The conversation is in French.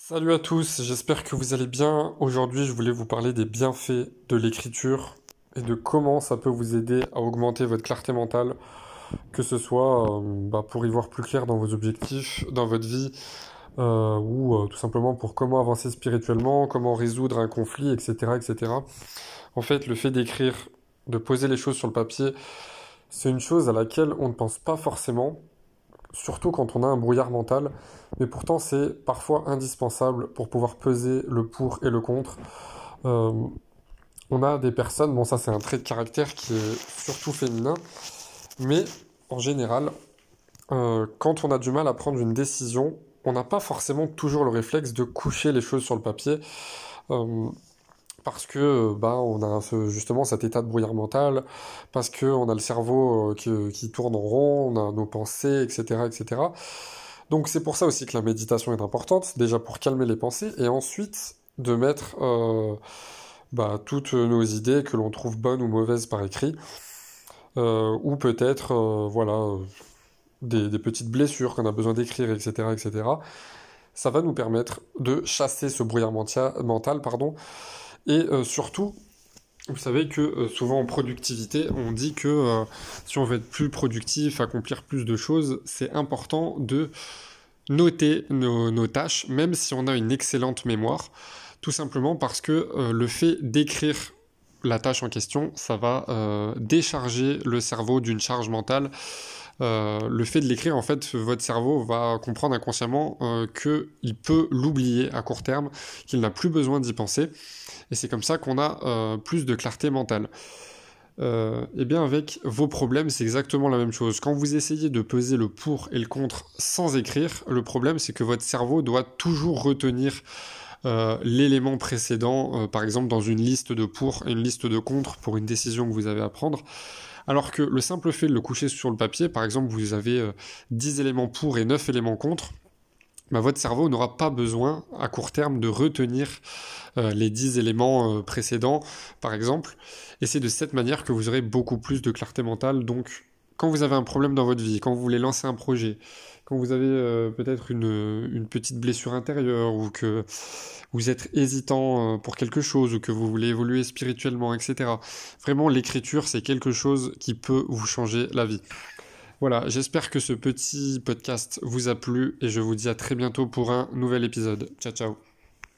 Salut à tous, j'espère que vous allez bien. Aujourd'hui, je voulais vous parler des bienfaits de l'écriture et de comment ça peut vous aider à augmenter votre clarté mentale, que ce soit euh, bah, pour y voir plus clair dans vos objectifs, dans votre vie, euh, ou euh, tout simplement pour comment avancer spirituellement, comment résoudre un conflit, etc., etc. En fait, le fait d'écrire, de poser les choses sur le papier, c'est une chose à laquelle on ne pense pas forcément, surtout quand on a un brouillard mental, mais pourtant c'est parfois indispensable pour pouvoir peser le pour et le contre. Euh, on a des personnes, bon ça c'est un trait de caractère qui est surtout féminin, mais en général, euh, quand on a du mal à prendre une décision, on n'a pas forcément toujours le réflexe de coucher les choses sur le papier. Euh, parce que bah, on a justement cet état de brouillard mental, parce qu'on a le cerveau qui, qui, tourne en rond, on a nos pensées, etc. etc. Donc c'est pour ça aussi que la méditation est importante, déjà pour calmer les pensées, et ensuite de mettre euh, bah, toutes nos idées que l'on trouve bonnes ou mauvaises par écrit, euh, ou peut-être euh, voilà des, des, petites blessures qu'on a besoin d'écrire, etc., etc. Ça va nous permettre de chasser ce brouillard mental, pardon, et surtout vous savez que euh, souvent en productivité, on dit que euh, si on veut être plus productif, accomplir plus de choses, c'est important de noter nos, tâches, même si on a une excellente mémoire, tout simplement parce que euh, le fait d'écrire la tâche en question, ça va décharger le cerveau d'une charge mentale. Le fait de l'écrire, en fait, votre cerveau va comprendre inconsciemment qu'il peut l'oublier à court terme, qu'il n'a plus besoin d'y penser. Et c'est comme ça qu'on a euh, plus de clarté mentale. Euh, eh bien avec vos problèmes, c'est exactement la même chose. Quand vous essayez de peser le pour et le contre sans écrire, le problème c'est que votre cerveau doit toujours retenir euh, l'élément précédent, par exemple dans une liste de pour et une liste de contre pour une décision que vous avez à prendre. Alors que le simple fait de le coucher sur le papier, par exemple vous avez 10 éléments pour et 9 éléments contre, bah, votre cerveau n'aura pas besoin à court terme de retenir euh, les 10 éléments euh, précédents, par exemple. Et c'est de cette manière que vous aurez beaucoup plus de clarté mentale. Donc, quand vous avez un problème dans votre vie, quand vous voulez lancer un projet, quand vous avez euh, peut-être une, une, petite blessure intérieure ou que vous êtes hésitant pour quelque chose ou que vous voulez évoluer spirituellement, etc. Vraiment, l'écriture, c'est quelque chose qui peut vous changer la vie. Voilà, j'espère que ce petit podcast vous a plu et je vous dis à très bientôt pour un nouvel épisode. Ciao ciao